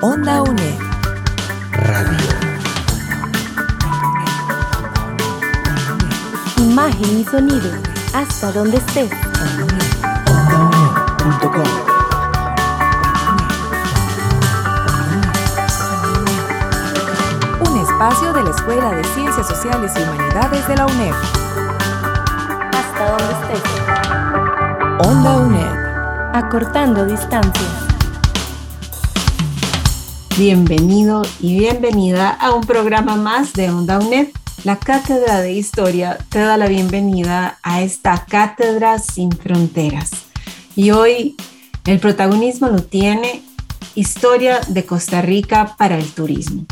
Onda UNED. Radio. Imagen y sonido, hasta donde estés. OndaUNED.com. Un espacio de la Escuela de Ciencias Sociales y Humanidades de la UNED. Hasta donde estés. Onda UNED. Acortando distancias. Bienvenido y bienvenida a un programa más de Onda UNED. La Cátedra de Historia te da la bienvenida a esta Cátedra sin Fronteras. Y hoy el protagonismo lo tiene Historia de Costa Rica para el Turismo.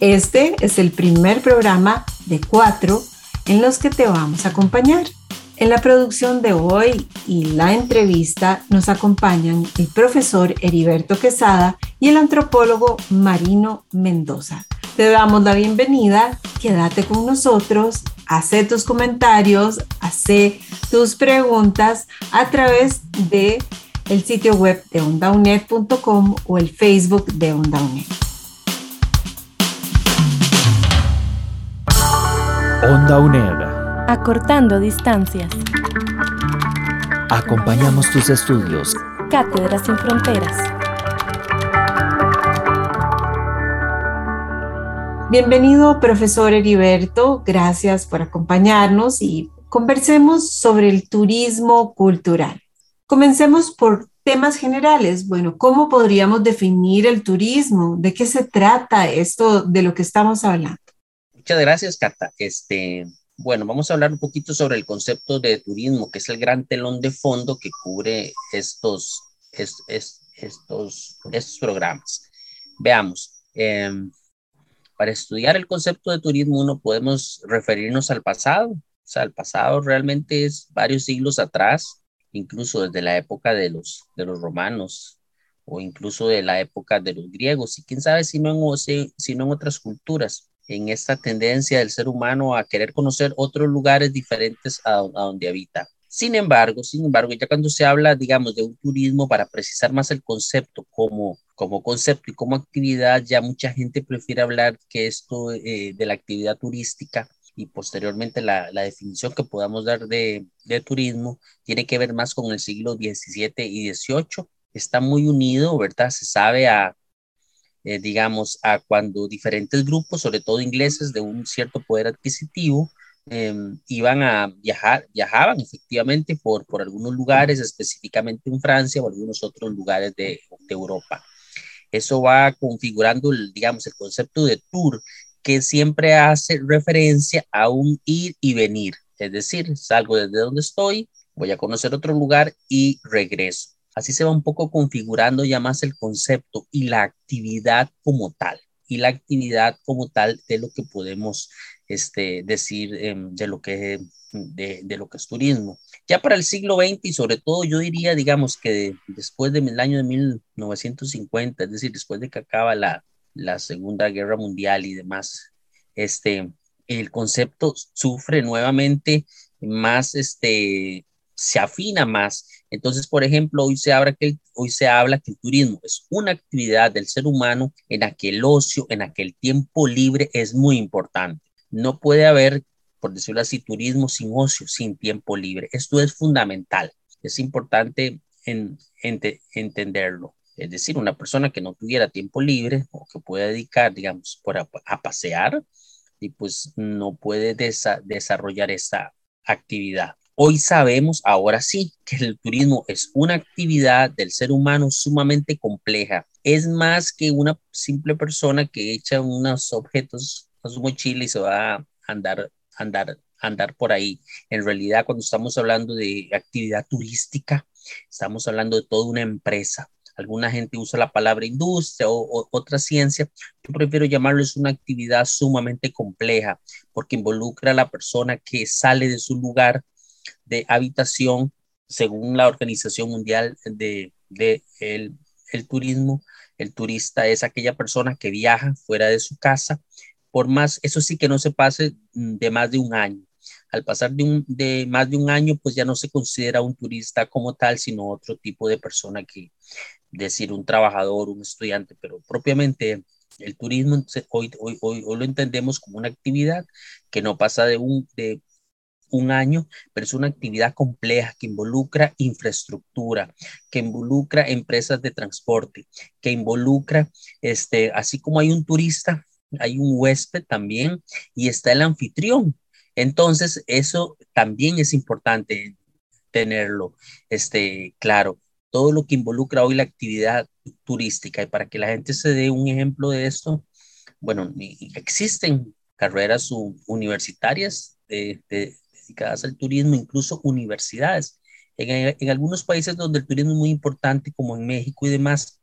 Este es el primer programa de cuatro en los que te vamos a acompañar. En la producción de hoy y la entrevista nos acompañan el profesor Heriberto Quesada y el antropólogo Marino Mendoza. Te damos la bienvenida, quédate con nosotros, hace tus comentarios, hace tus preguntas a través de el sitio web de ondaunet.com o el Facebook de OndaUNED. Onda UNED. Acortando distancias. Acompañamos tus estudios. Cátedra sin fronteras. Bienvenido, profesor Heriberto. Gracias por acompañarnos y conversemos sobre el turismo cultural. Comencemos por temas generales. Bueno, ¿cómo podríamos definir el turismo? ¿De qué se trata esto de lo que estamos hablando? Muchas gracias, Cata. Este, bueno, vamos a hablar un poquito sobre el concepto de turismo, que es el gran telón de fondo que cubre estos, es, es, estos, estos programas. Veamos. Eh, para estudiar el concepto de turismo, uno podemos referirnos al pasado. O sea, el pasado realmente es varios siglos atrás, incluso desde la época de los, de los romanos o incluso de la época de los griegos, y quién sabe si no en, si no en otras culturas en esta tendencia del ser humano a querer conocer otros lugares diferentes a, a, donde habita. Sin embargo, sin embargo, ya cuando se habla, digamos, de un turismo para precisar más el concepto como, como concepto y como actividad, ya mucha gente prefiere hablar que esto eh, de la actividad turística y posteriormente la, la definición que podamos dar de, de, turismo tiene que ver más con el siglo XVII y XVIII. Está muy unido, ¿verdad? Se sabe a, eh, digamos, a cuando diferentes grupos, sobre todo ingleses de un cierto poder adquisitivo, eh, iban a viajar, viajaban efectivamente por, por algunos lugares, específicamente en Francia o algunos otros lugares de, de Europa. Eso va configurando, el, digamos, el concepto de tour, que siempre hace referencia a un ir y venir. Es decir, salgo desde donde estoy, voy a conocer otro lugar y regreso. Así se va un poco configurando ya más el concepto y la actividad como tal, y la actividad como tal de lo que podemos este, decir eh, de, lo que, de, lo que es turismo. Ya para el siglo XX y sobre todo yo diría, digamos que de, después del año de 1950, es decir, después de que acaba la, la Segunda Guerra Mundial y demás, este, el concepto sufre nuevamente más este, se afina más. Entonces, por ejemplo, hoy se, habla que el, hoy se habla que el turismo es una actividad del ser humano en la que el ocio, en la que el tiempo libre es muy importante. No puede haber, por decirlo así, turismo sin ocio, sin tiempo libre. Esto es fundamental. Es importante en, en, entenderlo. Es decir, una persona que no tuviera tiempo libre o que pueda dedicar, digamos, por a, pasear, y pues no puede desa desarrollar esta actividad. Hoy sabemos, ahora sí, que el turismo es una actividad del ser humano sumamente compleja. Es más que una simple persona que echa unos objetos a su mochila y se va a andar, andar, andar por ahí. En realidad, cuando estamos hablando de actividad turística, estamos hablando de toda una empresa. Alguna gente usa la palabra industria o, otra ciencia. Yo prefiero llamarlo es una actividad sumamente compleja porque involucra a la persona que sale de su lugar de habitación según la Organización Mundial de, de el, el, Turismo. El turista es aquella persona que viaja fuera de su casa, por más, eso sí que no se pase de más de un año. Al pasar de, un, de más de un año, pues ya no se considera un turista como tal, sino otro tipo de persona que decir un trabajador, un estudiante, pero propiamente el turismo hoy, hoy, hoy, lo entendemos como una actividad que no pasa de un, de un año, pero es una actividad compleja que involucra infraestructura, que involucra empresas de transporte, que involucra, este, así como hay un turista, hay un huésped también y está el anfitrión. Entonces, eso también es importante tenerlo, este, claro todo lo que involucra hoy la actividad turística. Y para que la gente se dé un ejemplo de esto, bueno, existen carreras universitarias dedicadas al turismo, incluso universidades. En, algunos países donde el turismo es muy importante, como en México y demás,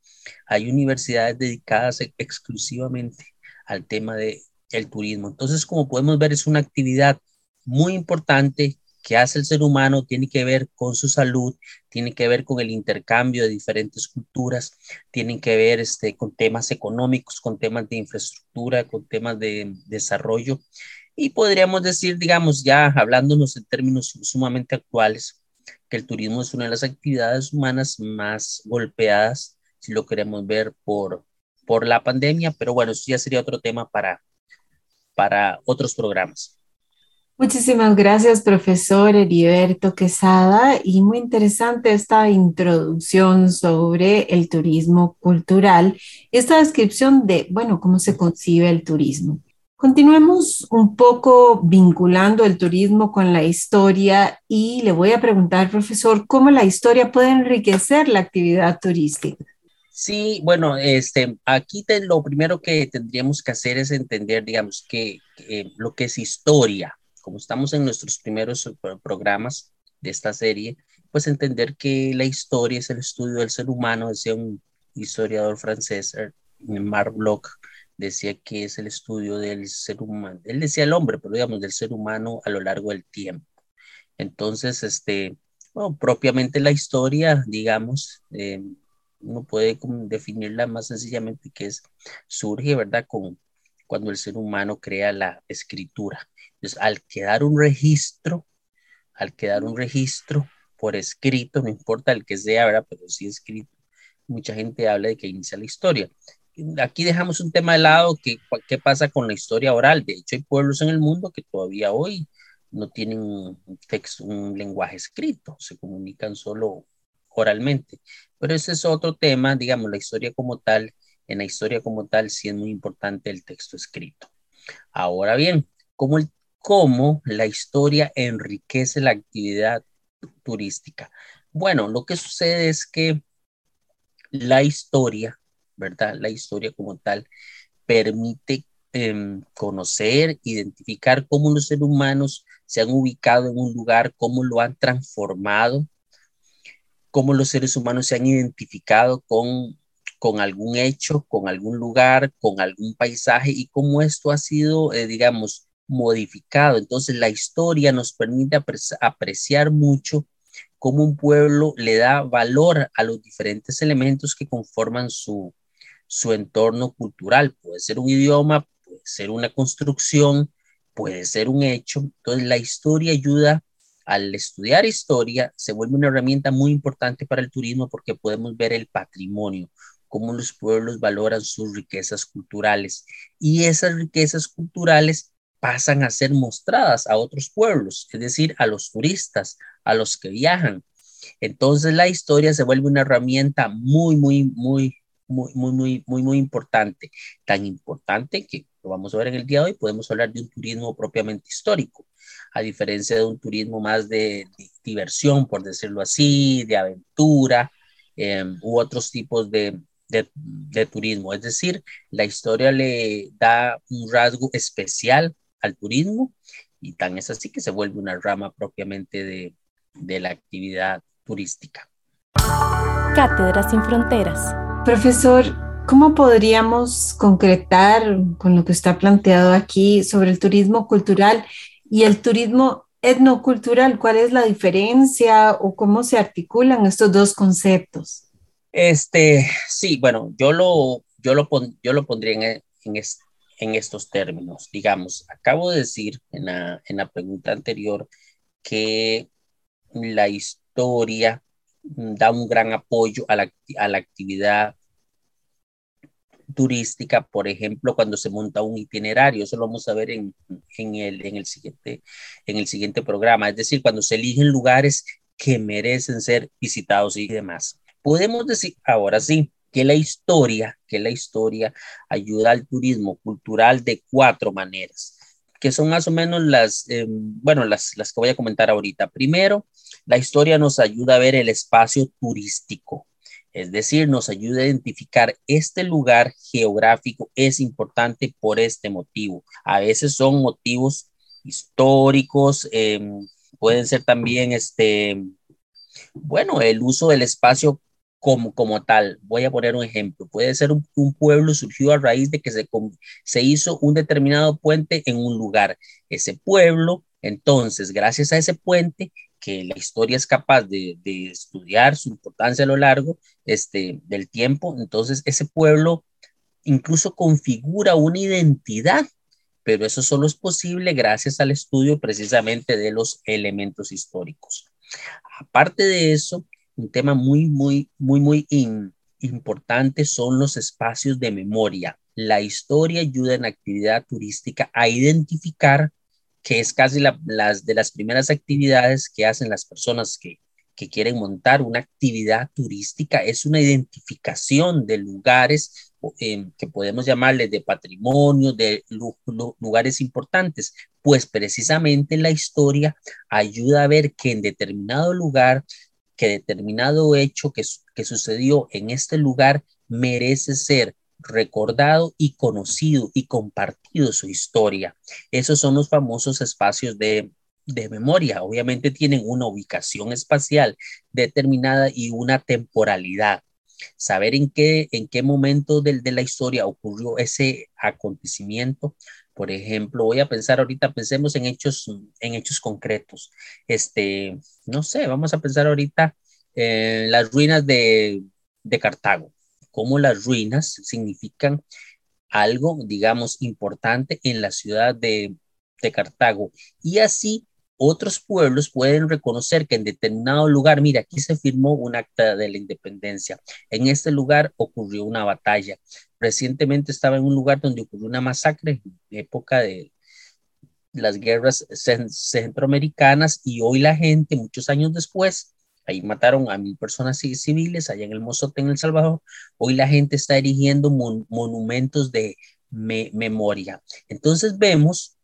hay universidades dedicadas exclusivamente al tema del el turismo. Entonces, como podemos ver, es una actividad muy importante que hace el ser humano tiene que ver con su salud, tiene que ver con el intercambio de diferentes culturas, tiene que ver este, con temas económicos, con temas de infraestructura, con temas de desarrollo. Y podríamos decir, digamos, ya hablándonos en términos sumamente actuales, que el turismo es una de las actividades humanas más golpeadas, si lo queremos ver por, por la pandemia, pero bueno, eso ya sería otro tema para, para otros programas. Muchísimas gracias, profesor Heriberto Quesada, y muy interesante esta introducción sobre el turismo cultural esta descripción de, bueno, cómo se concibe el turismo. Continuemos un poco vinculando el turismo con la historia y le voy a preguntar, profesor, cómo la historia puede enriquecer la actividad turística. Sí, bueno, este, aquí lo primero que tendríamos que hacer es entender, digamos, que lo que es historia como estamos en nuestros primeros eh, programas de esta serie, pues entender que la historia es el estudio del ser humano, decía un historiador francés, eh, Marc Bloch, decía que es el estudio del ser humano, él decía el hombre, pero digamos del ser humano a lo largo del tiempo. Entonces, este, bueno, propiamente la historia, digamos, eh, uno puede definirla más sencillamente que es, surge, ¿verdad? Con, cuando el ser humano crea la escritura. Entonces, al quedar un registro, al quedar un registro por escrito, no importa el que sea, ¿verdad? Pero sí escrito, mucha gente habla de que inicia la historia. Aquí dejamos un tema de lado, que, ¿qué pasa con la historia oral? De hecho, hay pueblos en el mundo que todavía hoy no tienen un texto, un lenguaje escrito, se comunican solo oralmente. Pero ese es otro tema, digamos, la historia como tal, en la historia como tal sí es muy importante el texto escrito. Ahora bien, ¿cómo cómo la historia enriquece la actividad turística. Bueno, lo que sucede es que la historia, ¿verdad? La historia como tal permite em, conocer, identificar cómo los seres humanos se han ubicado en un lugar, cómo lo han transformado, cómo los seres humanos se han identificado con, con algún hecho, con algún lugar, con algún paisaje y cómo esto ha sido, eh, digamos, modificado. Entonces la historia nos permite apreciar mucho cómo un pueblo le da valor a los diferentes elementos que conforman su, su entorno cultural. Puede ser un idioma, puede ser una construcción, puede ser un hecho. Entonces la historia ayuda al estudiar historia, se vuelve una herramienta muy importante para el turismo porque podemos ver el patrimonio, cómo los pueblos valoran sus riquezas culturales. Y esas riquezas culturales pasan a ser mostradas a otros pueblos, es decir, a los turistas, a los que viajan. Entonces la historia se vuelve una herramienta muy, muy, muy, muy, muy, muy, muy, muy importante. Tan importante que lo vamos a ver en el día de hoy, podemos hablar de un turismo propiamente histórico, a diferencia de un turismo más de, diversión, por decirlo así, de aventura em, u otros tipos de, de, turismo. Es decir, la historia le da un rasgo especial al turismo y tan es así que se vuelve una rama propiamente de, de la actividad turística. Cátedra sin fronteras. Profesor, ¿cómo podríamos concretar con lo que está planteado aquí sobre el turismo cultural y el turismo etnocultural? ¿Cuál es la diferencia o cómo se articulan estos dos conceptos? Este, sí, bueno, yo lo, yo lo, yo lo pondría en, en, en estos términos. Digamos, acabo de decir en la, en la pregunta anterior que la historia da un gran apoyo a la, a la actividad turística, por ejemplo, cuando se monta un itinerario, eso lo vamos a ver en, en, el, en, el siguiente, en el siguiente programa, es decir, cuando se eligen lugares que merecen ser visitados y demás. Podemos decir, ahora sí, que la historia, que la historia ayuda al turismo cultural de cuatro maneras, que son más o menos las, eh, bueno, las, las que voy a comentar ahorita. Primero, la historia nos ayuda a ver el espacio turístico, es decir, nos ayuda a identificar este lugar geográfico es importante por este motivo. A veces son motivos históricos, em, pueden ser también este, bueno, el uso del espacio como, como tal. Voy a poner un ejemplo. Puede ser un, pueblo surgió a raíz de que se, se hizo un determinado puente en un lugar. Ese pueblo, entonces, gracias a ese puente, que la historia es capaz de, de, estudiar su importancia a lo largo este, del tiempo, entonces ese pueblo incluso configura una identidad, pero eso solo es posible gracias al estudio precisamente de los elementos históricos. Aparte de eso, un tema muy, muy, muy, muy importante son los espacios de memoria. La historia ayuda en actividad turística a identificar, que es casi la, las de las primeras actividades que hacen las personas que, que quieren montar una actividad turística, es una identificación de lugares eh, que podemos llamarles de patrimonio, de lugares importantes, pues precisamente la historia ayuda a ver que en determinado lugar que determinado hecho que, que sucedió en este lugar merece ser recordado y conocido y compartido su historia. Esos son los famosos espacios de, de memoria. Obviamente tienen una ubicación espacial determinada y una temporalidad. Saber en qué, en qué momento de, de la historia ocurrió ese acontecimiento por ejemplo, voy a pensar ahorita, pensemos en hechos, en hechos concretos. Este, no sé, vamos a pensar ahorita en las ruinas de, de Cartago. Cómo las ruinas significan algo, digamos, importante en la ciudad de, de Cartago. Y así otros pueblos pueden reconocer que en determinado lugar, mira, aquí se firmó un acta de la independencia, en este lugar ocurrió una batalla. Recientemente estaba en un lugar donde ocurrió una masacre en época de las guerras centroamericanas y hoy la gente, muchos años después, ahí mataron a mil personas civiles allá en el Mozote, en El Salvador, hoy la gente está erigiendo monumentos de memoria. Entonces vemos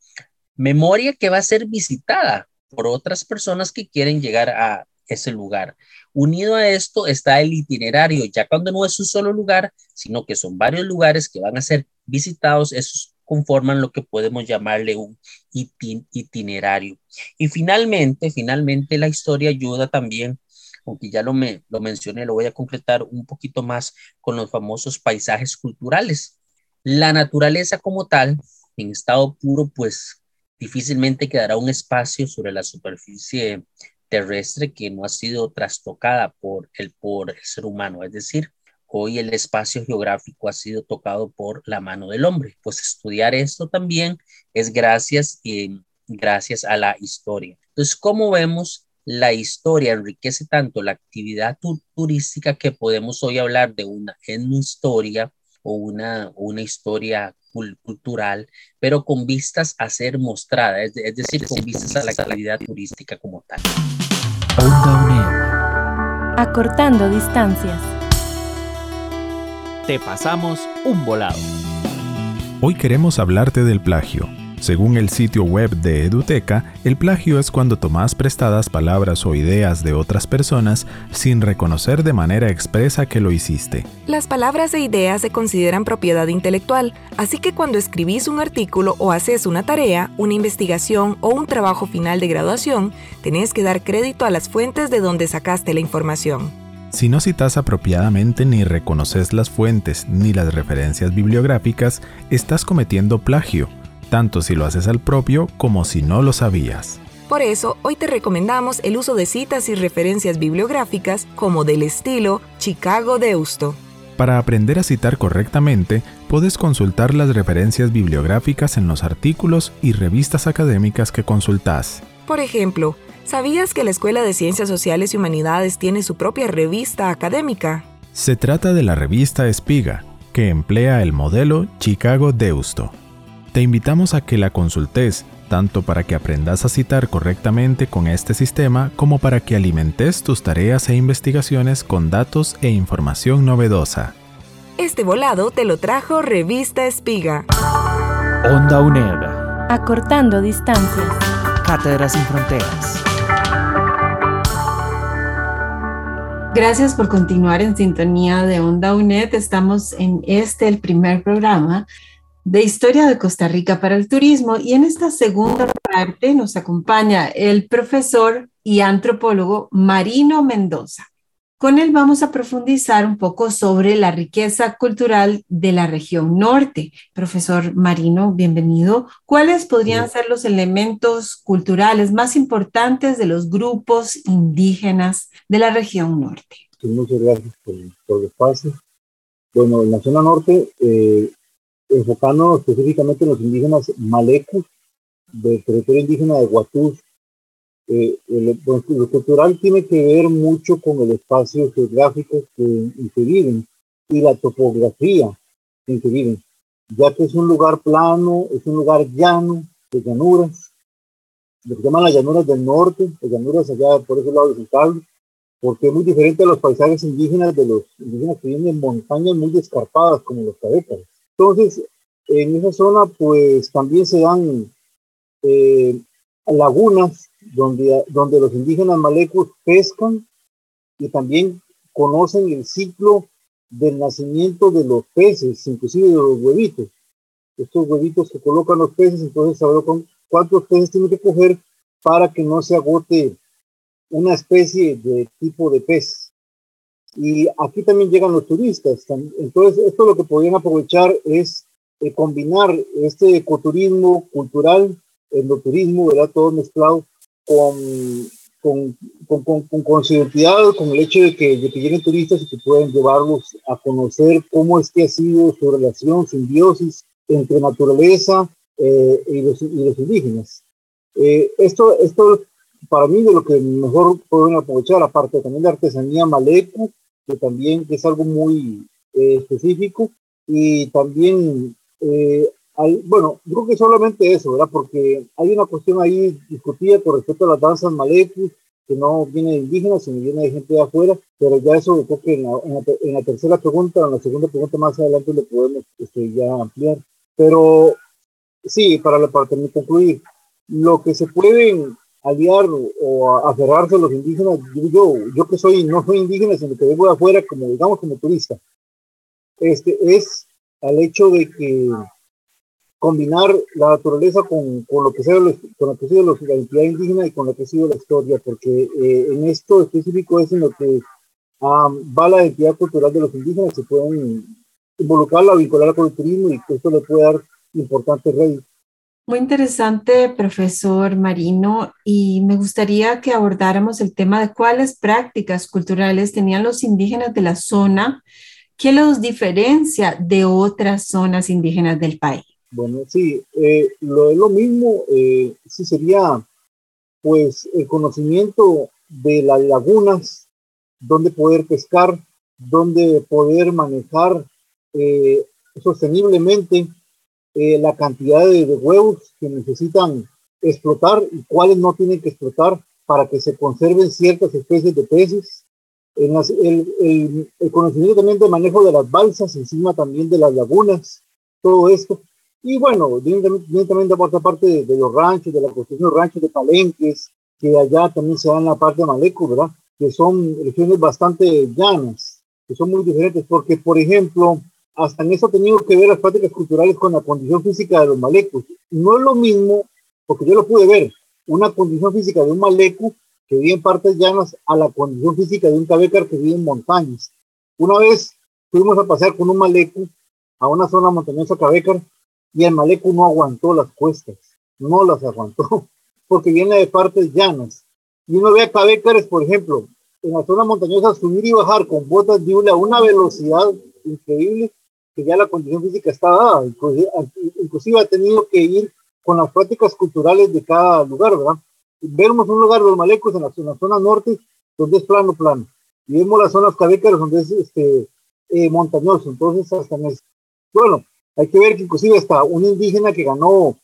memoria que va a ser visitada por otras personas que quieren llegar a ese lugar. Unido a esto está el itinerario, ya cuando no es un solo lugar, sino que son varios lugares que van a ser visitados, esos conforman lo que podemos llamarle un itinerario. Y finalmente, finalmente la historia ayuda también, aunque ya lo, me, lo mencioné, lo voy a completar un poquito más con los famosos paisajes culturales. La naturaleza como tal, en estado puro, pues difícilmente quedará un espacio sobre la superficie terrestre que no ha sido trastocada por el, por el ser humano, es decir, hoy el espacio geográfico ha sido tocado por la mano del hombre. Pues estudiar esto también es gracias, y gracias a la historia. Entonces, como vemos, la historia enriquece tanto la actividad turística que podemos hoy hablar de una en historia o una, una historia cultural, pero con vistas a ser mostrada, es, decir, con vistas a la actividad turística como tal. Acortando distancias. Te pasamos un volado. Hoy queremos hablarte del plagio según el sitio web de Eduteca, el plagio es cuando tomas prestadas palabras o ideas de otras personas sin reconocer de manera expresa que lo hiciste. Las palabras e ideas se consideran propiedad intelectual, así que cuando escribís un artículo o haces una tarea, una investigación o un trabajo final de graduación, tenés que dar crédito a las fuentes de donde sacaste la información. Si no citas apropiadamente ni reconoces las fuentes ni las referencias bibliográficas, estás cometiendo plagio tanto si lo haces al propio como si no lo sabías. Por eso, hoy te recomendamos el uso de citas y referencias bibliográficas como del estilo Chicago Deusto. Para aprender a citar correctamente, puedes consultar las referencias bibliográficas en los artículos y revistas académicas que consultas. Por ejemplo, ¿Sabías que la Escuela de Ciencias Sociales y Humanidades tiene su propia revista académica? Se trata de la revista Espiga, que emplea el modelo Chicago Deusto. Te invitamos a que la consultes, tanto para que aprendas a citar correctamente con este sistema como para que alimentes tus tareas e investigaciones con datos e información novedosa. Este volado te lo trajo Revista Espiga. Onda UNED. Acortando distancias. Cátedras sin fronteras. Gracias por continuar en sintonía de Onda UNED. Estamos en este, el primer programa de Historia de Costa Rica para el Turismo y en esta segunda parte nos acompaña el profesor y antropólogo Marino Mendoza. Con él vamos a profundizar un poco sobre la riqueza cultural de la región norte. Profesor Marino, bienvenido. ¿Cuáles podrían ser los elementos culturales más importantes de los grupos indígenas de la región norte? Muchas gracias por, el espacio. Bueno, en la zona norte, eh, enfocando específicamente en los indígenas malecos del territorio indígena de Huatús, eh, lo cultural tiene que ver mucho con el espacio geográfico que, en que viven y la topografía en que viven, ya que es un lugar plano, es un lugar llano, de llanuras, lo que llaman las llanuras del norte, las llanuras allá por ese lado de porque es muy diferente a los paisajes indígenas de los indígenas que viven en montañas muy escarpadas como los cabecas. Entonces, en esa zona pues también se dan eh, lagunas donde, donde los indígenas malecos pescan y también conocen el ciclo del nacimiento de los peces, inclusive de los huevitos. Estos huevitos que colocan los peces, entonces sabrán cuántos peces tienen que coger para que no se agote una especie de tipo de pez. Y aquí también llegan los turistas. Entonces, esto lo que podrían aprovechar es eh, combinar este ecoturismo cultural, endoturismo, ¿verdad? Todo mezclado con, con, con, con, con, con el hecho de que, de que lleguen turistas y que pueden llevarlos a conocer cómo es que ha sido su relación, simbiosis entre naturaleza eh, y, los, y, los, indígenas. Eh, esto, esto para mí de lo que mejor pueden aprovechar, aparte también de artesanía maleco, que también es algo muy eh, específico, y también eh, bueno, creo que solamente eso, ¿verdad? Porque hay una cuestión ahí discutida con respecto a las danzas malecus, que no viene de indígenas, sino viene de gente de afuera, pero ya eso creo que en la, en la, tercera pregunta, en la segunda pregunta más adelante lo podemos este, ya ampliar. Pero sí, para, para concluir, lo que se pueden aliar o aferrarse a los indígenas, yo, yo que soy, no soy indígena, sino que vengo de afuera, como digamos como turista, este, es al hecho de que combinar la naturaleza con, con lo que sea con lo que sea la identidad indígena y con lo que ha sido la historia, porque eh, en esto específico es en lo que va la identidad cultural de los indígenas, se pueden involucrarla, vincularla con el turismo y esto le puede dar importantes redes. Muy interesante, profesor Marino, y me gustaría que abordáramos el tema de cuáles prácticas culturales tenían los indígenas de la zona que los diferencia de otras zonas indígenas del país. Bueno, sí, eh, lo es lo mismo, eh, sí sería pues el conocimiento de las lagunas, donde poder pescar, donde poder manejar eh, sosteniblemente eh, la cantidad de, huevos que necesitan explotar y cuáles no tienen que explotar para que se conserven ciertas especies de peces. En el, conocimiento también de manejo de las balsas, encima también de las lagunas, todo esto. Y bueno, viene también de otra parte de, los ranchos, de la construcción de ranchos de palenques, que allá también se da en la parte de Maleco, ¿verdad? Que son regiones bastante llanas, que son muy diferentes, porque, por ejemplo, hasta en eso ha tenido que ver las prácticas culturales con la condición física de los malecos. No es lo mismo, porque yo lo pude ver, una condición física de un maleco que vive en partes llanas a la condición física de un cabecar que vive en montañas. Una vez fuimos a pasear con un maleco a una zona montañosa cabecar y el Maleco no aguantó las cuestas, no las aguantó, porque viene de partes llanas. Y uno ve a Cabécares, por ejemplo, en la zona montañosa subir y bajar con botas de a una velocidad increíble que ya la condición física está dada, inclusive, ha tenido que ir con las prácticas culturales de cada lugar, ¿verdad? vemos un lugar de los malecos en la, zona norte, donde es plano, plano. Y vemos las zonas cabécaras donde es este, eh, montañoso. Entonces, hasta en bueno, hay que ver que inclusive hasta un indígena que ganó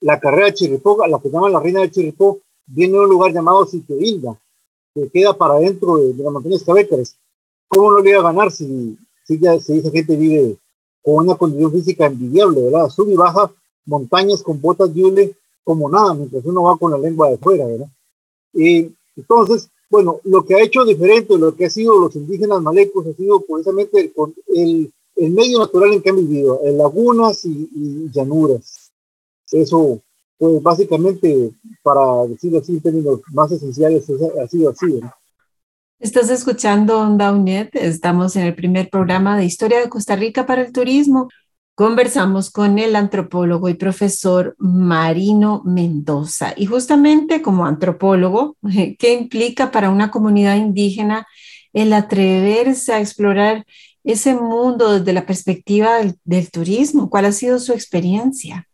la carrera de Chirripó, la que llaman la reina de Chirripó, viene de un lugar llamado Sitio Inda, que queda para adentro de, las montañas cabécaras. ¿Cómo no le iba a ganar si, si, ya, si esa gente vive con una condición física envidiable, ¿verdad? Sube y baja montañas con botas de como nada, mientras uno va con la lengua de fuera, ¿verdad? Y entonces, bueno, lo que ha hecho diferente, lo que ha sido los indígenas malecos, ha sido precisamente el, el, el medio natural en que han vivido, en lagunas y, y llanuras. Eso, pues básicamente, para decirlo así en términos más esenciales, ha sido así, ¿verdad? Estás escuchando Onda UNED, estamos en el primer programa de Historia de Costa Rica para el Turismo. Conversamos con el antropólogo y profesor Marino Mendoza. Y justamente como antropólogo, ¿qué implica para una comunidad indígena el atreverse a explorar ese mundo desde la perspectiva del, turismo? ¿Cuál ha sido su experiencia?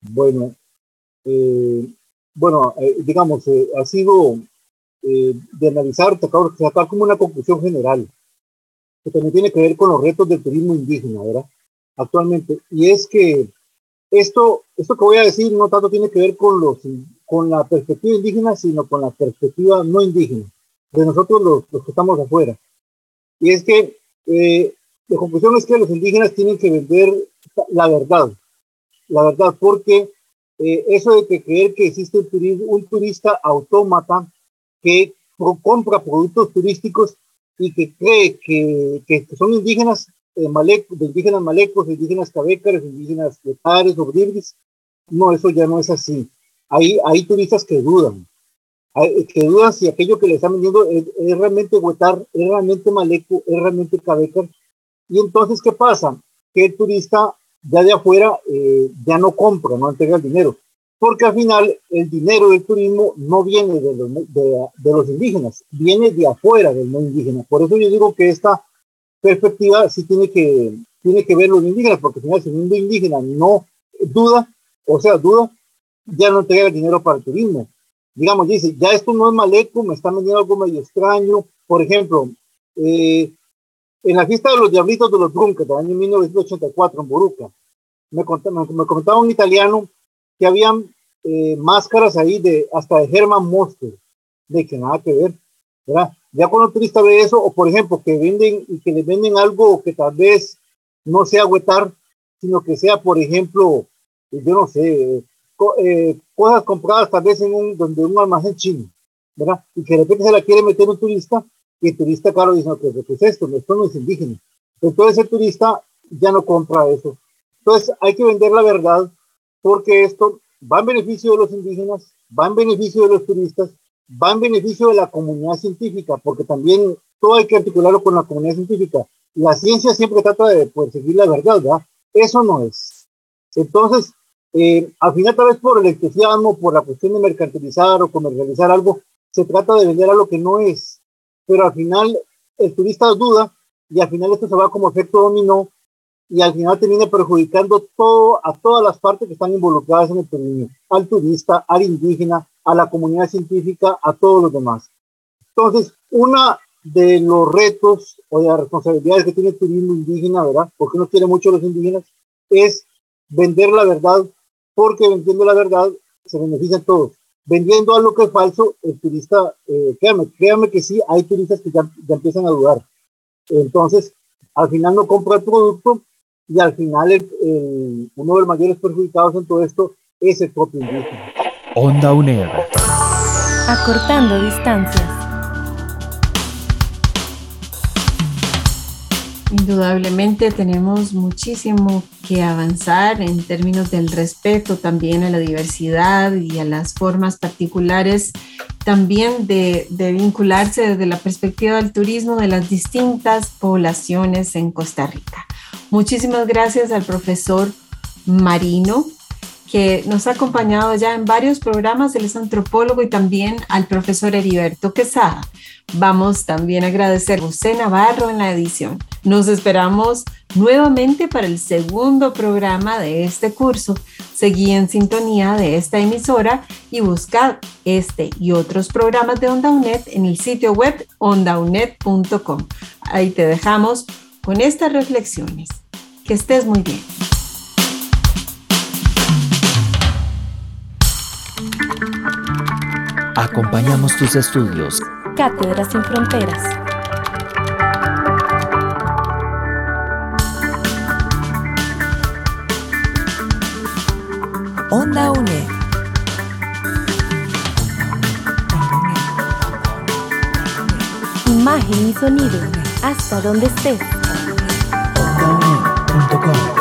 Bueno, eh, bueno, eh, digamos, eh, ha sido eh, de analizar, sacar, sacar como una conclusión general, que también tiene que ver con los retos del turismo indígena, ¿verdad? Actualmente. Y es que esto, esto que voy a decir no tanto tiene que ver con, los, con la perspectiva indígena, sino con la perspectiva no indígena, de nosotros los, los que estamos afuera. Y es que eh, la conclusión es que los indígenas tienen que vender la verdad, la verdad, porque eh, eso de que creer que existe un, un turista autómata que compra productos turísticos y que cree que, que son indígenas, eh, de indígenas malecos, indígenas cabécares, indígenas letares o bribris. No, eso ya no es así. Hay, hay turistas que dudan, que dudan si aquello que le están vendiendo es, realmente huetar, es realmente maleco, es realmente cabecar. Y entonces, ¿qué pasa? Que el turista ya de afuera eh, ya no compra, no entrega el dinero porque al final el dinero del turismo no viene de los, indígenas, viene de afuera del no indígena. Por eso yo digo que esta perspectiva sí tiene que, tiene que ver los indígenas, porque al final si un indígena no duda, o sea, duda, ya no entrega el dinero para el turismo. Digamos, dice, ya esto no es maleco, me están vendiendo algo medio extraño. Por ejemplo, eh, en la fiesta de los Diablitos de los Brunques del año 1984 en Boruca, me me comentaba un italiano que habían eh, máscaras ahí de hasta de Herman Monster, de que nada que ver, ¿verdad? Ya cuando el turista ve eso, o por ejemplo, que venden y que le venden algo que tal vez no sea huetar, sino que sea, por ejemplo, yo no sé, eh, cosas compradas tal vez en un, donde un almacén chino, ¿verdad? Y que de repente se la quiere meter un turista, y el turista, claro, dice, no, ¿qué es esto? Esto no es indígena. Entonces el turista ya no compra eso. Entonces hay que vender la verdad porque esto va en beneficio de los indígenas, va en beneficio de los turistas, va en beneficio de la comunidad científica, porque también todo hay que articularlo con la comunidad científica. La ciencia siempre trata de perseguir la verdad, ¿verdad? Eso no es. Entonces, eh, al final, tal vez por el entusiasmo, por la cuestión de mercantilizar o comercializar algo, se trata de vender algo que no es. Pero al final, el turista duda y al final esto se va como efecto dominó y al final termina perjudicando todo, a todas las partes que están involucradas en el turismo, al turista, al indígena, a la comunidad científica, a todos los demás. Entonces, una de los retos o de las responsabilidades que tiene el turismo indígena, ¿verdad? Porque no quiere mucho los indígenas, es vender la verdad, porque vendiendo la verdad se benefician todos. Vendiendo algo que es falso, el turista, eh, créame, créame que sí, hay turistas que ya, ya empiezan a dudar. Entonces, al final no compra el producto y al final uno de los mayores perjudicados en todo esto es el propio indígena. Onda UNED. Acortando distancias. Indudablemente tenemos muchísimo que avanzar en términos del respeto también a la diversidad y a las formas particulares también de, de, vincularse desde la perspectiva del turismo de las distintas poblaciones en Costa Rica. Muchísimas gracias al profesor Marino, que nos ha acompañado ya en varios programas, él es antropólogo, y también al profesor Heriberto Quesada. Vamos también a agradecer a José Navarro en la edición. Nos esperamos nuevamente para el segundo programa de este curso. Seguí en sintonía de esta emisora y buscad este y otros programas de Onda UNED en el sitio web ondaunet.com. Ahí te dejamos con estas reflexiones. Que estés muy bien. Acompañamos tus estudios. Cátedras sin Fronteras. Onda UNED. Imagen y sonido. Hasta donde estés. OndaUNED.com.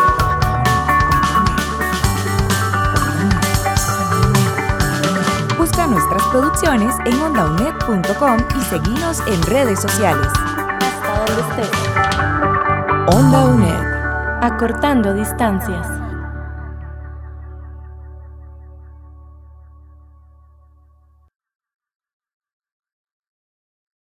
producciones en ondaunet.com y seguinos en redes sociales. Hasta donde estés. Onda UNED. Acortando distancias.